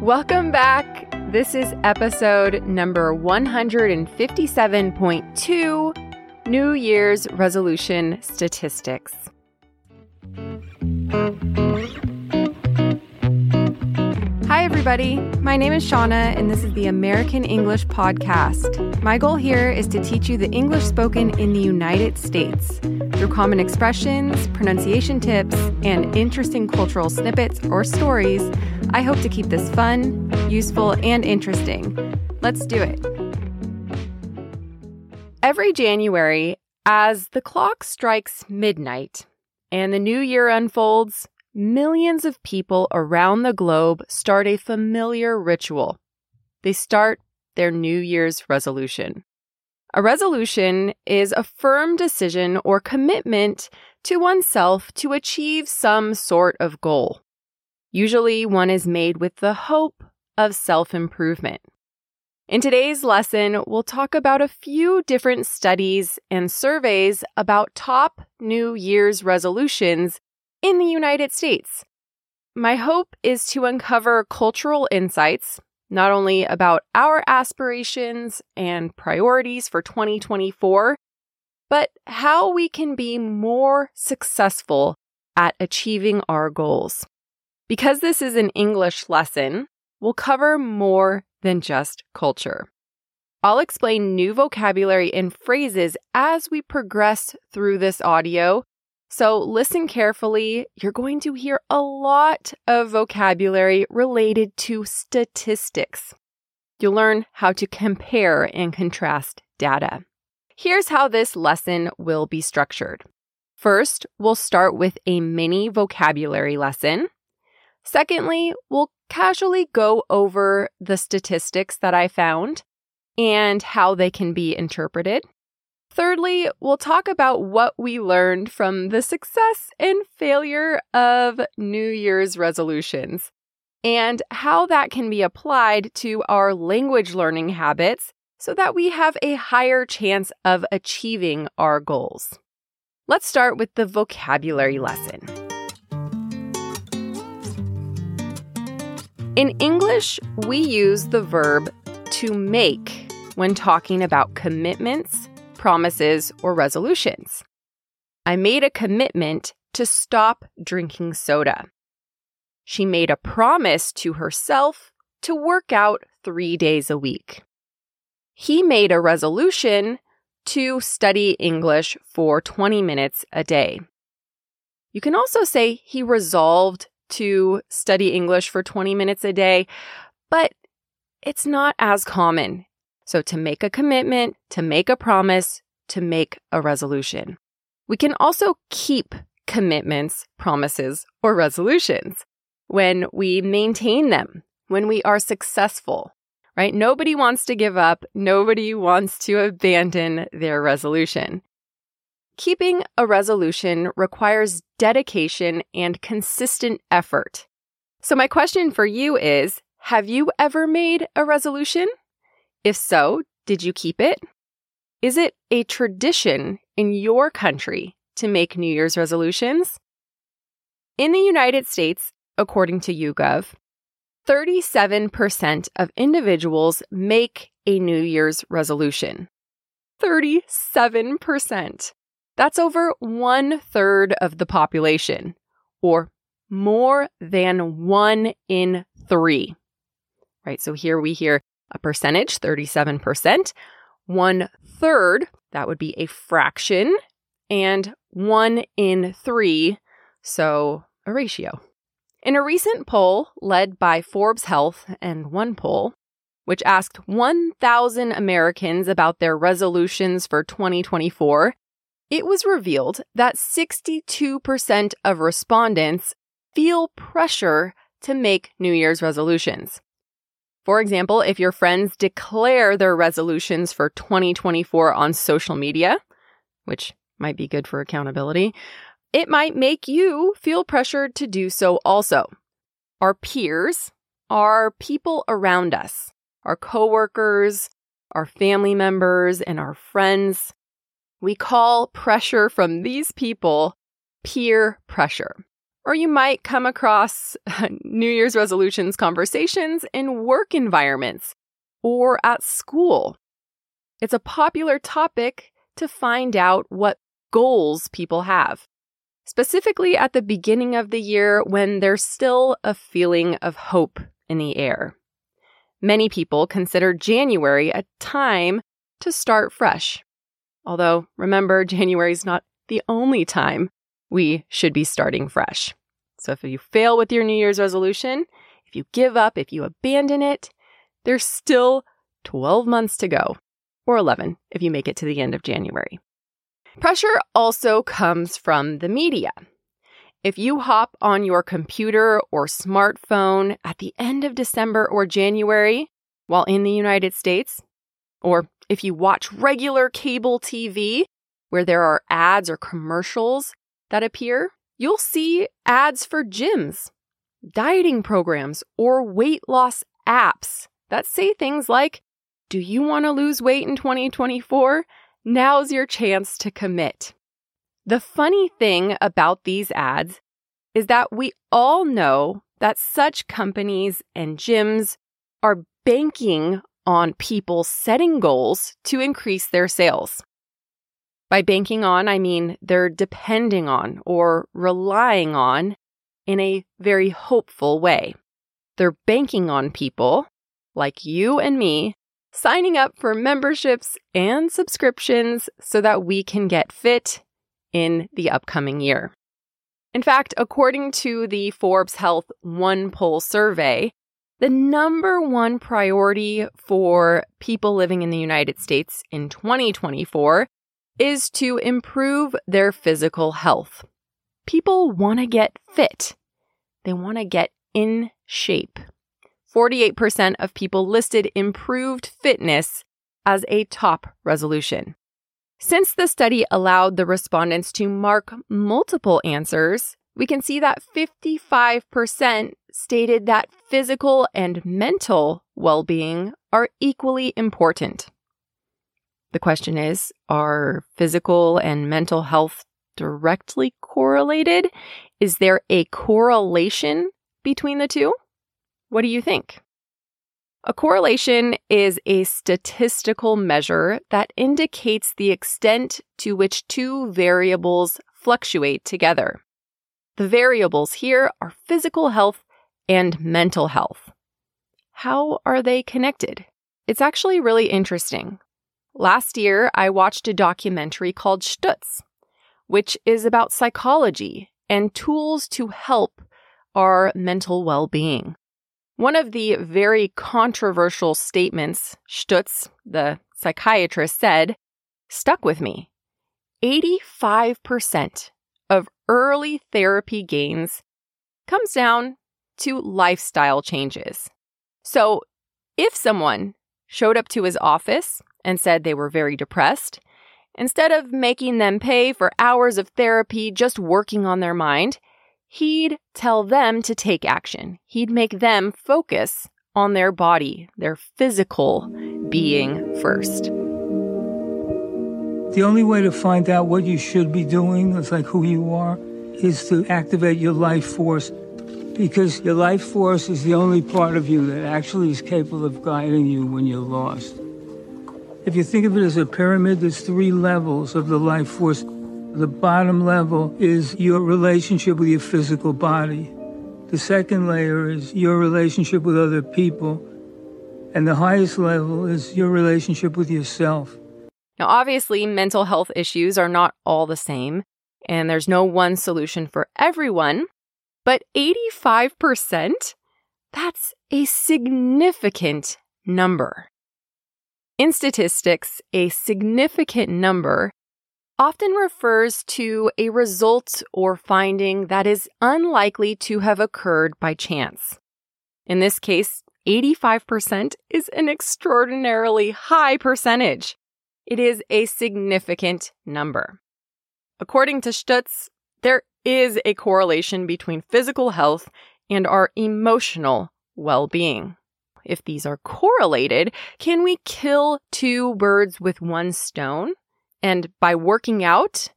Welcome back. This is episode number 157.2 New Year's Resolution Statistics. Hi, everybody. My name is Shauna, and this is the American English Podcast. My goal here is to teach you the English spoken in the United States through common expressions, pronunciation tips, and interesting cultural snippets or stories. I hope to keep this fun, useful, and interesting. Let's do it. Every January, as the clock strikes midnight and the new year unfolds, millions of people around the globe start a familiar ritual. They start their New Year's resolution. A resolution is a firm decision or commitment to oneself to achieve some sort of goal. Usually, one is made with the hope of self improvement. In today's lesson, we'll talk about a few different studies and surveys about top New Year's resolutions in the United States. My hope is to uncover cultural insights, not only about our aspirations and priorities for 2024, but how we can be more successful at achieving our goals. Because this is an English lesson, we'll cover more than just culture. I'll explain new vocabulary and phrases as we progress through this audio so listen carefully. You're going to hear a lot of vocabulary related to statistics. You'll learn how to compare and contrast data. Here's how this lesson will be structured. First, we'll start with a mini vocabulary lesson. Secondly, we'll casually go over the statistics that I found and how they can be interpreted. Thirdly, we'll talk about what we learned from the success and failure of New Year's resolutions and how that can be applied to our language learning habits so that we have a higher chance of achieving our goals. Let's start with the vocabulary lesson. In English, we use the verb to make when talking about commitments promises, or resolutions. I made a commitment to stop drinking soda. She made a promise to herself to work out three days a week. He made a resolution to study English for 20 minutes a day. You can also say he resolved to study English for 20 minutes a day, but it's not as common. So, to make a commitment, to make a promise, to make a resolution. We can also keep commitments, promises, or resolutions when we maintain them, when we are successful, right? Nobody wants to give up. Nobody wants to abandon their resolution. Keeping a resolution requires dedication and consistent effort. So, my question for you is Have you ever made a resolution? If so, did you keep it? Is it a tradition in your country to make New Year's resolutions? In the United States, according to YouGov, 37% of individuals make a New Year's resolution. 37%. That's over one third of the population, or more than one in three. Right, so here we hear a percentage, 37%, one third, that would be a fraction, and one in three, so a ratio. In a recent poll led by Forbes Health and OnePoll, which asked 1,000 Americans about their resolutions for 2024, it was revealed that 62% of respondents feel pressure to make New Year's resolutions. For example, if your friends declare their resolutions for 2024 on social media, which might be good for accountability, it might make you feel pressured to do so also. Our peers are people around us, our coworkers, our family members, and our friends. We call pressure from these people peer pressure. Or you might come across New Year's resolutions conversations in work environments or at school. It's a popular topic to find out what goals people have, specifically at the beginning of the year when there's still a feeling of hope in the air. Many people consider January a time to start fresh. Although, remember, January is not the only time we should be starting fresh. So if you fail with your New Year's resolution, if you give up, if you abandon it, there's still 12 months to go, or 11 if you make it to the end of January. Pressure also comes from the media. If you hop on your computer or smartphone at the end of December or January while in the United States, or if you watch regular cable TV where there are ads or commercials that appear, you'll see ads for gyms, dieting programs, or weight loss apps that say things like, Do you want to lose weight in 2024? Now's your chance to commit. The funny thing about these ads is that we all know that such companies and gyms are banking on people setting goals to increase their sales. By banking on, I mean they're depending on or relying on in a very hopeful way. They're banking on people like you and me signing up for memberships and subscriptions so that we can get fit in the upcoming year. In fact, according to the Forbes Health One Poll survey, the number one priority for people living in the United States in 2024 is to improve their physical health. People want to get fit. They want to get in shape. 48% of people listed improved fitness as a top resolution. Since the study allowed the respondents to mark multiple answers, we can see that 55% stated that physical and mental well being are equally important. The question is Are physical and mental health directly correlated? Is there a correlation between the two? What do you think? A correlation is a statistical measure that indicates the extent to which two variables fluctuate together. The variables here are physical health and mental health. How are they connected? It's actually really interesting. Last year, I watched a documentary called Stutz, which is about psychology and tools to help our mental well being. One of the very controversial statements Stutz, the psychiatrist, said stuck with me. 85% of early therapy gains comes down to lifestyle changes. So, if someone showed up to his office and said they were very depressed, instead of making them pay for hours of therapy just working on their mind, he'd tell them to take action. He'd make them focus on their body, their physical being first. The only way to find out what you should be doing, it's like who you are, is to activate your life force because your life force is the only part of you that actually is capable of guiding you when you're lost. If you think of it as a pyramid, there's three levels of the life force. The bottom level is your relationship with your physical body. The second layer is your relationship with other people. And the highest level is your relationship with yourself. Now, obviously, mental health issues are not all the same, and there's no one solution for everyone. But 85%? That's a significant number. In statistics, a significant number often refers to a result or finding that is unlikely to have occurred by chance. In this case, 85% is an extraordinarily high percentage. It is a significant number. According to Stutz, there is a correlation between physical health and our emotional well being. If these are correlated, can we kill two birds with one stone? And by working out,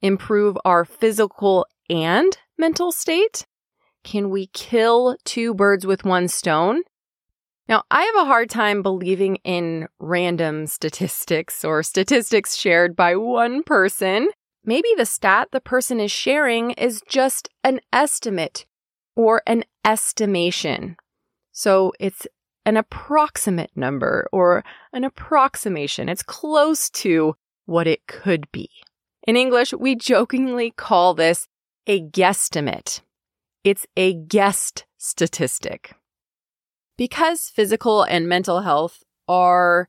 improve our physical and mental state? Can we kill two birds with one stone? Now, I have a hard time believing in random statistics or statistics shared by one person. Maybe the stat the person is sharing is just an estimate or an estimation. So it's an approximate number or an approximation. It's close to what it could be. In English, we jokingly call this a guesstimate. It's a guessed statistic. Because physical and mental health are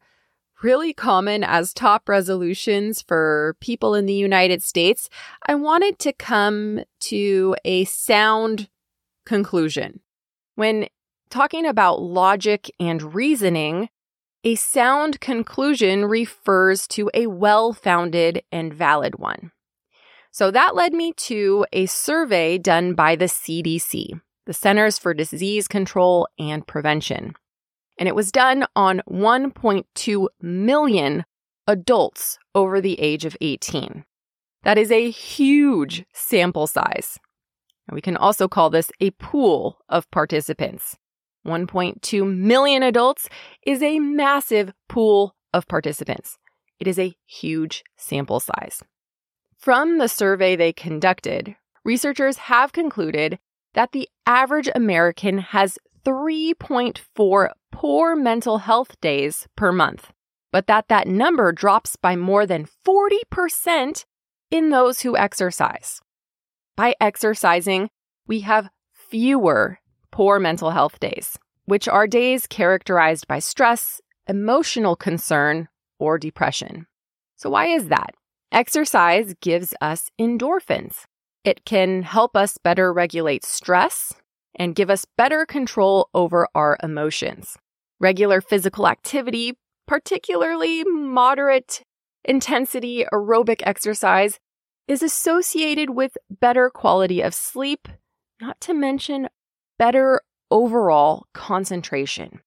really common as top resolutions for people in the United States, I wanted to come to a sound conclusion. When talking about logic and reasoning, a sound conclusion refers to a well founded and valid one. So that led me to a survey done by the CDC, the Centers for Disease Control and Prevention. And it was done on 1.2 million adults over the age of 18. That is a huge sample size. We can also call this a pool of participants. 1.2 million adults is a massive pool of participants. It is a huge sample size. From the survey they conducted, researchers have concluded that the average American has 3.4 poor mental health days per month, but that that number drops by more than 40% in those who exercise. By exercising, we have fewer poor mental health days, which are days characterized by stress, emotional concern, or depression. So, why is that? Exercise gives us endorphins. It can help us better regulate stress and give us better control over our emotions. Regular physical activity, particularly moderate intensity aerobic exercise, is associated with better quality of sleep, not to mention better overall concentration.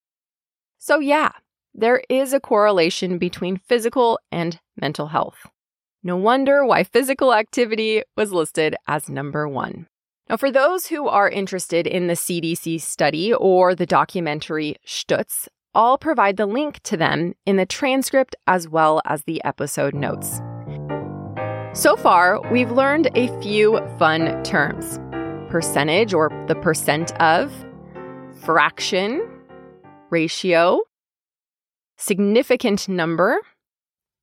So, yeah, there is a correlation between physical and mental health. No wonder why physical activity was listed as number one. Now, for those who are interested in the CDC study or the documentary Stutz, I'll provide the link to them in the transcript as well as the episode notes. So far, we've learned a few fun terms percentage or the percent of, fraction, ratio, significant number,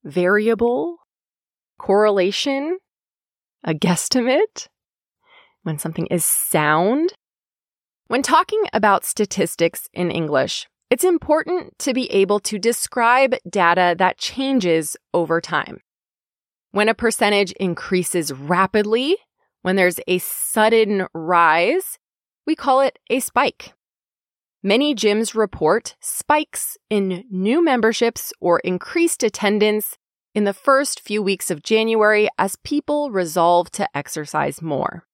variable, correlation, a guesstimate, when something is sound. When talking about statistics in English, it's important to be able to describe data that changes over time. When a percentage increases rapidly, when there's a sudden rise, we call it a spike. Many gyms report spikes in new memberships or increased attendance in the first few weeks of January as people resolve to exercise more.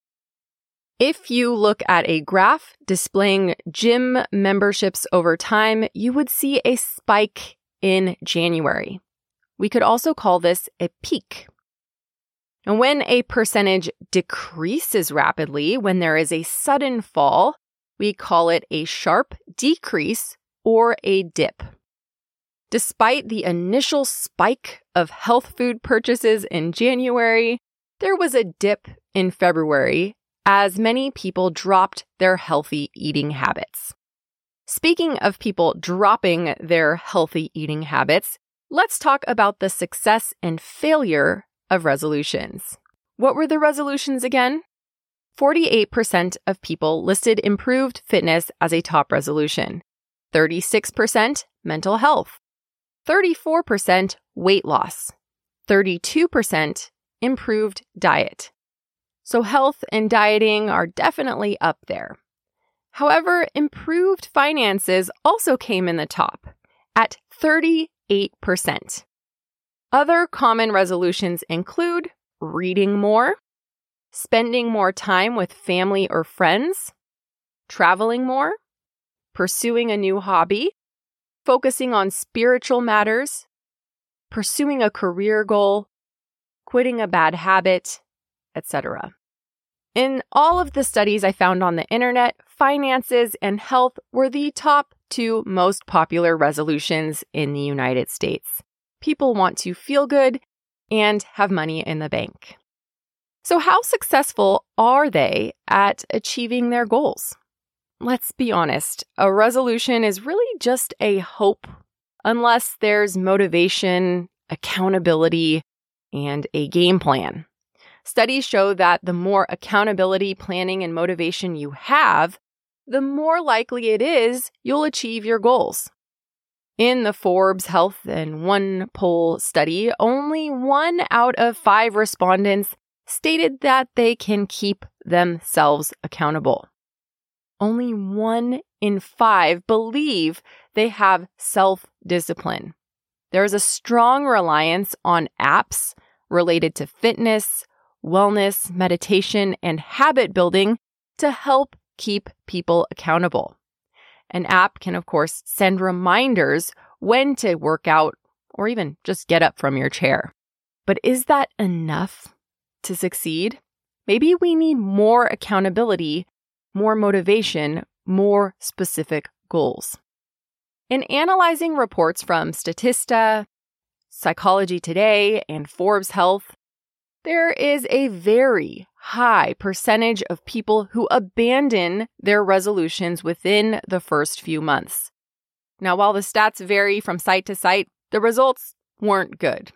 If you look at a graph displaying gym memberships over time, you would see a spike in January. We could also call this a peak. And when a percentage decreases rapidly, when there is a sudden fall, we call it a sharp decrease or a dip. Despite the initial spike of health food purchases in January, there was a dip in February as many people dropped their healthy eating habits. Speaking of people dropping their healthy eating habits, let's talk about the success and failure of resolutions. What were the resolutions again? 48% of people listed improved fitness as a top resolution, 36% mental health, 34% weight loss, 32% improved diet, so health and dieting are definitely up there. However, improved finances also came in the top at 38%. Other common resolutions include reading more, spending more time with family or friends, traveling more, pursuing a new hobby, focusing on spiritual matters, pursuing a career goal, quitting a bad habit, etc. In all of the studies I found on the internet, finances and health were the top two most popular resolutions in the United States. People want to feel good and have money in the bank. So, how successful are they at achieving their goals? Let's be honest, a resolution is really just a hope unless there's motivation, accountability, and a game plan. Studies show that the more accountability, planning, and motivation you have, the more likely it is you'll achieve your goals. In the Forbes Health and One poll study, only one out of five respondents stated that they can keep themselves accountable. Only one in five believe they have self discipline. There is a strong reliance on apps related to fitness, wellness, meditation, and habit building to help keep people accountable. An app can, of course, send reminders when to work out or even just get up from your chair. But is that enough to succeed? Maybe we need more accountability, more motivation, more specific goals. In analyzing reports from Statista, Psychology Today, and Forbes Health, there is a very high percentage of people who abandon their resolutions within the first few months. Now, while the stats vary from site to site, the results weren't good.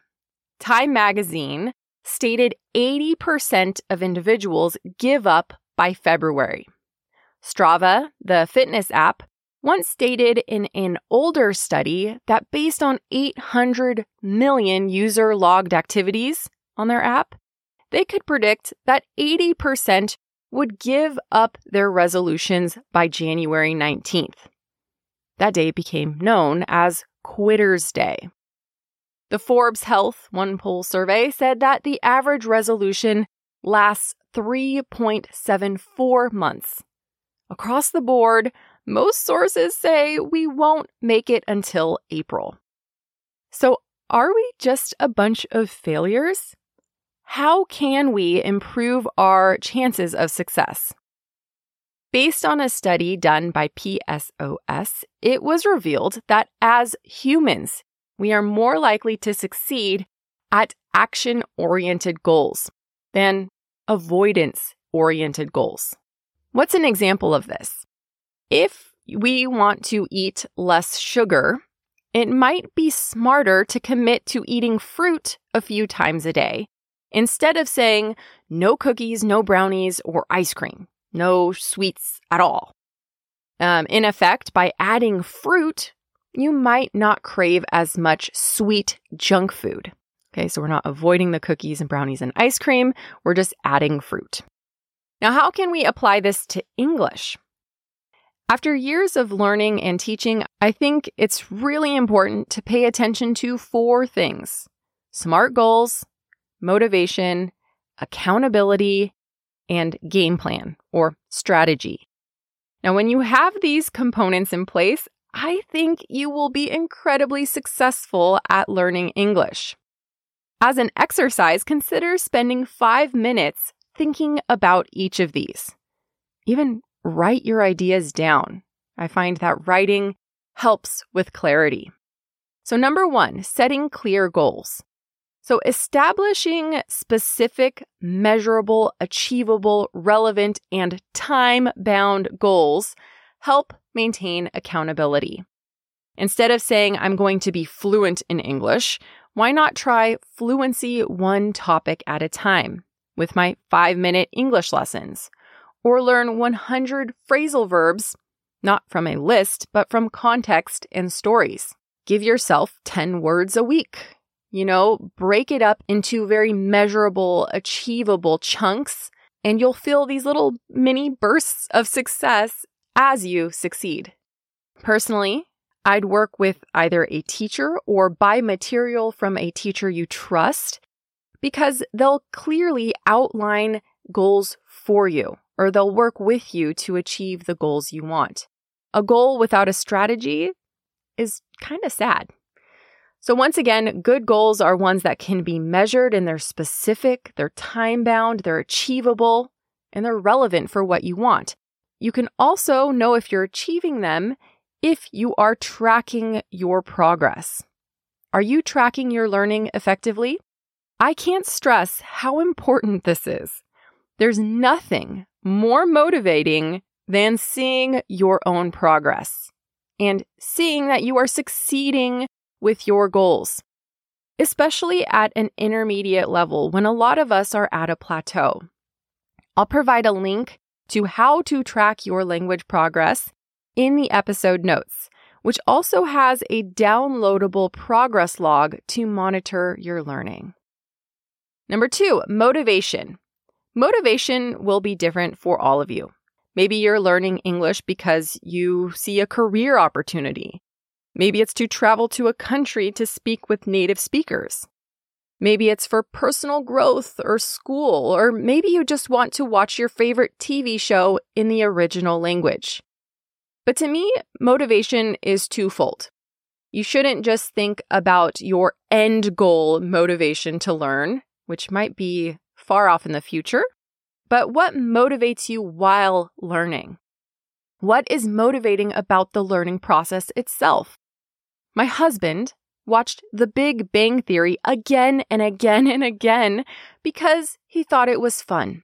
Time magazine stated 80% of individuals give up by February. Strava, the fitness app, once stated in an older study that based on 800 million user logged activities on their app, they could predict that 80% would give up their resolutions by January 19th. That day became known as Quitter's Day. The Forbes Health One Poll survey said that the average resolution lasts 3.74 months. Across the board, most sources say we won't make it until April. So, are we just a bunch of failures? How can we improve our chances of success? Based on a study done by Ipsos, it was revealed that as humans, we are more likely to succeed at action oriented goals than avoidance oriented goals. What's an example of this? If we want to eat less sugar, it might be smarter to commit to eating fruit a few times a day instead of saying no cookies, no brownies, or ice cream, no sweets at all. Um, in effect, by adding fruit, you might not crave as much sweet junk food. Okay, so we're not avoiding the cookies and brownies and ice cream, we're just adding fruit. Now, how can we apply this to English? After years of learning and teaching, I think it's really important to pay attention to four things SMART goals, motivation, accountability, and game plan or strategy. Now, when you have these components in place, I think you will be incredibly successful at learning English. As an exercise, consider spending five minutes thinking about each of these. Even write your ideas down. I find that writing helps with clarity. So, number one, setting clear goals. So, establishing specific, measurable, achievable, relevant, and time bound goals help maintain accountability. Instead of saying, I'm going to be fluent in English, why not try fluency one topic at a time with my five minute English lessons? Or learn 100 phrasal verbs, not from a list, but from context and stories. Give yourself 10 words a week you know, break it up into very measurable, achievable chunks, and you'll feel these little mini bursts of success as you succeed. Personally, I'd work with either a teacher or buy material from a teacher you trust because they'll clearly outline goals for you or they'll work with you to achieve the goals you want. A goal without a strategy is kind of sad. So, once again, good goals are ones that can be measured and they're specific, they're time bound, they're achievable, and they're relevant for what you want. You can also know if you're achieving them if you are tracking your progress. Are you tracking your learning effectively? I can't stress how important this is. There's nothing more motivating than seeing your own progress and seeing that you are succeeding with your goals, especially at an intermediate level when a lot of us are at a plateau. I'll provide a link to how to track your language progress in the episode notes, which also has a downloadable progress log to monitor your learning. Number two, motivation. Motivation will be different for all of you. Maybe you're learning English because you see a career opportunity. Maybe it's to travel to a country to speak with native speakers. Maybe it's for personal growth or school, or maybe you just want to watch your favorite TV show in the original language. But to me, motivation is twofold. You shouldn't just think about your end goal motivation to learn, which might be far off in the future, but what motivates you while learning? What is motivating about the learning process itself? My husband watched The Big Bang Theory again and again and again because he thought it was fun.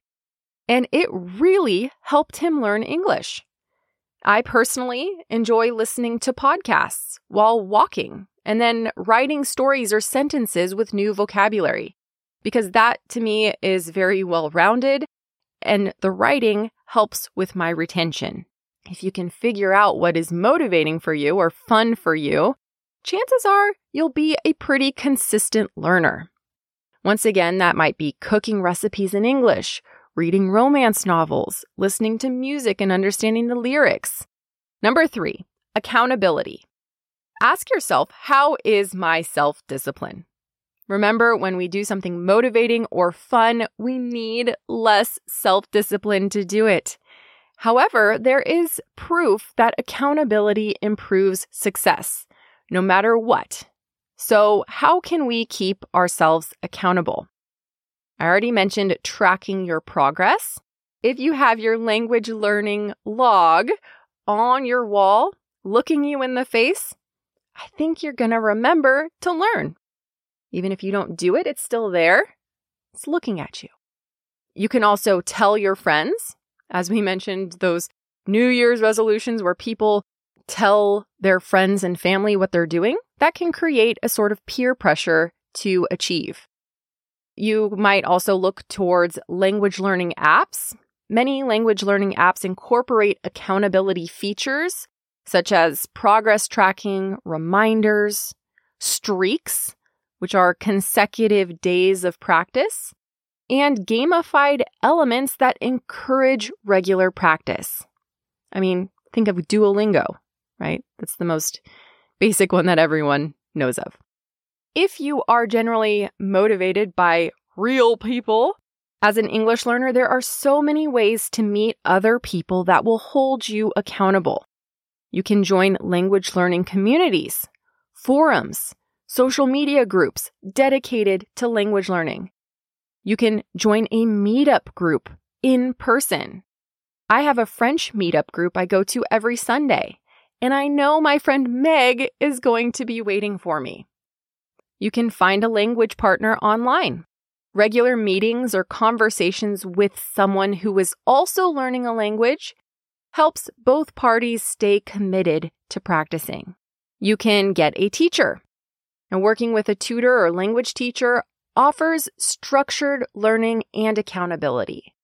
And it really helped him learn English. I personally enjoy listening to podcasts while walking and then writing stories or sentences with new vocabulary because that to me is very well rounded and the writing helps with my retention. If you can figure out what is motivating for you or fun for you, chances are you'll be a pretty consistent learner. Once again, that might be cooking recipes in English, reading romance novels, listening to music and understanding the lyrics. Number three, accountability. Ask yourself, how is my self discipline? Remember, when we do something motivating or fun, we need less self discipline to do it. However, there is proof that accountability improves success no matter what. So, how can we keep ourselves accountable? I already mentioned tracking your progress. If you have your language learning log on your wall looking you in the face, I think you're going to remember to learn. Even if you don't do it, it's still there. It's looking at you. You can also tell your friends, as we mentioned, those New Year's resolutions where people tell their friends and family what they're doing, that can create a sort of peer pressure to achieve. You might also look towards language learning apps. Many language learning apps incorporate accountability features such as progress tracking, reminders, streaks, which are consecutive days of practice, and gamified elements that encourage regular practice. I mean, think of Duolingo right? That's the most basic one that everyone knows of. If you are generally motivated by real people, as an English learner, there are so many ways to meet other people that will hold you accountable. You can join language learning communities, forums, social media groups dedicated to language learning. You can join a meetup group in person. I have a French meetup group I go to every Sunday and I know my friend Meg is going to be waiting for me. You can find a language partner online. Regular meetings or conversations with someone who is also learning a language helps both parties stay committed to practicing. You can get a teacher. And working with a tutor or language teacher offers structured learning and accountability.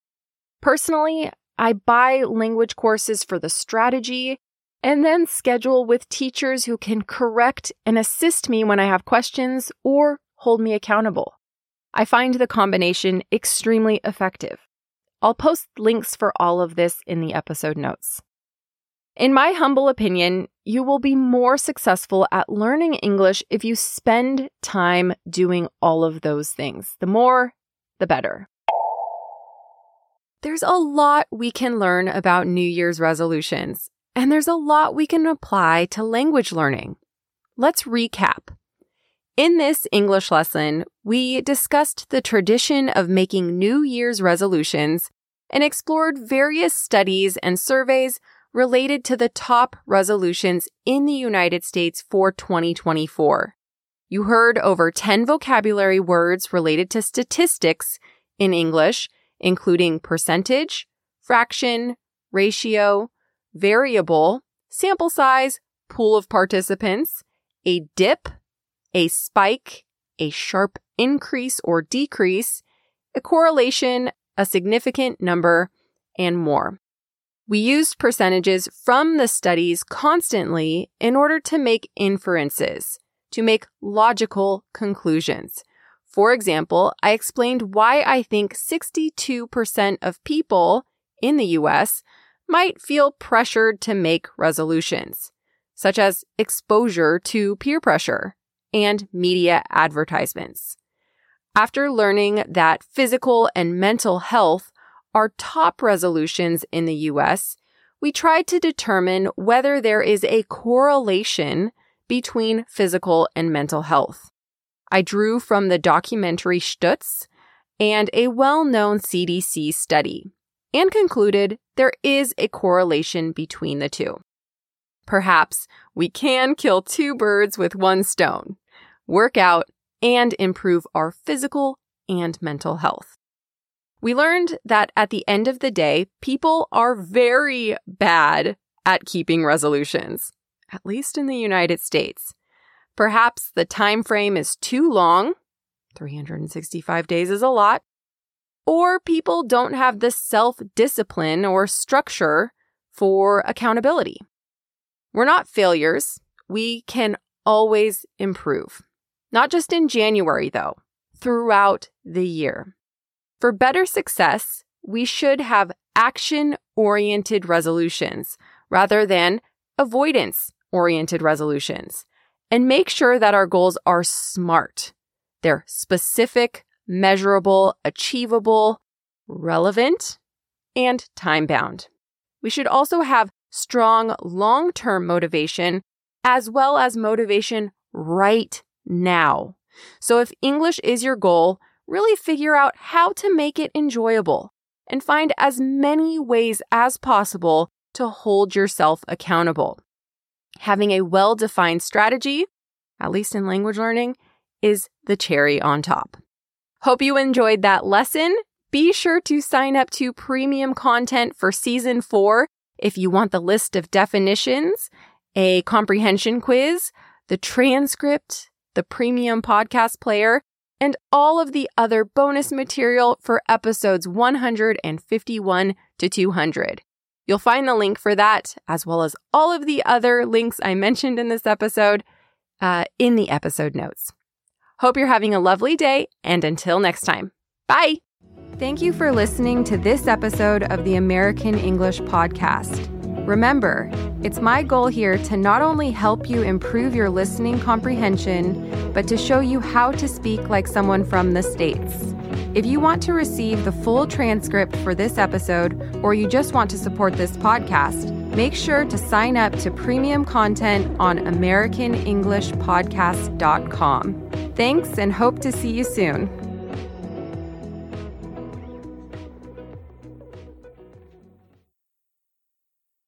Personally, I buy language courses for the strategy and then schedule with teachers who can correct and assist me when I have questions or hold me accountable. I find the combination extremely effective. I'll post links for all of this in the episode notes. In my humble opinion, you will be more successful at learning English if you spend time doing all of those things. The more, the better. There's a lot we can learn about New Year's resolutions, and there's a lot we can apply to language learning. Let's recap. In this English lesson, we discussed the tradition of making New Year's resolutions and explored various studies and surveys related to the top resolutions in the United States for 2024. You heard over 10 vocabulary words related to statistics in English, including percentage, fraction, ratio, variable, sample size, pool of participants, a dip, a spike, a sharp increase or decrease, a correlation, a significant number, and more. We used percentages from the studies constantly in order to make inferences, to make logical conclusions. For example, I explained why I think 62% of people in the US might feel pressured to make resolutions, such as exposure to peer pressure and media advertisements. After learning that physical and mental health are top resolutions in the US, we tried to determine whether there is a correlation between physical and mental health. I drew from the documentary Stutz and a well known CDC study and concluded there is a correlation between the two. Perhaps we can kill two birds with one stone work out and improve our physical and mental health. We learned that at the end of the day, people are very bad at keeping resolutions, at least in the United States. Perhaps the time frame is too long, 365 days is a lot, or people don't have the self-discipline or structure for accountability. We're not failures. We can always improve. Not just in January, though, throughout the year. For better success, we should have action oriented resolutions rather than avoidance oriented resolutions and make sure that our goals are smart. They're specific, measurable, achievable, relevant, and time bound. We should also have strong long term motivation as well as motivation right now. So if English is your goal, really figure out how to make it enjoyable and find as many ways as possible to hold yourself accountable. Having a well defined strategy, at least in language learning, is the cherry on top. Hope you enjoyed that lesson. Be sure to sign up to premium content for season four if you want the list of definitions, a comprehension quiz, the transcript, the premium podcast player, and all of the other bonus material for episodes 151 to 200. You'll find the link for that, as well as all of the other links I mentioned in this episode, uh, in the episode notes. Hope you're having a lovely day, and until next time, bye. Thank you for listening to this episode of the American English Podcast. Remember, it's my goal here to not only help you improve your listening comprehension, but to show you how to speak like someone from the States. If you want to receive the full transcript for this episode, or you just want to support this podcast, make sure to sign up to premium content on AmericanEnglishPodcast.com. Thanks and hope to see you soon.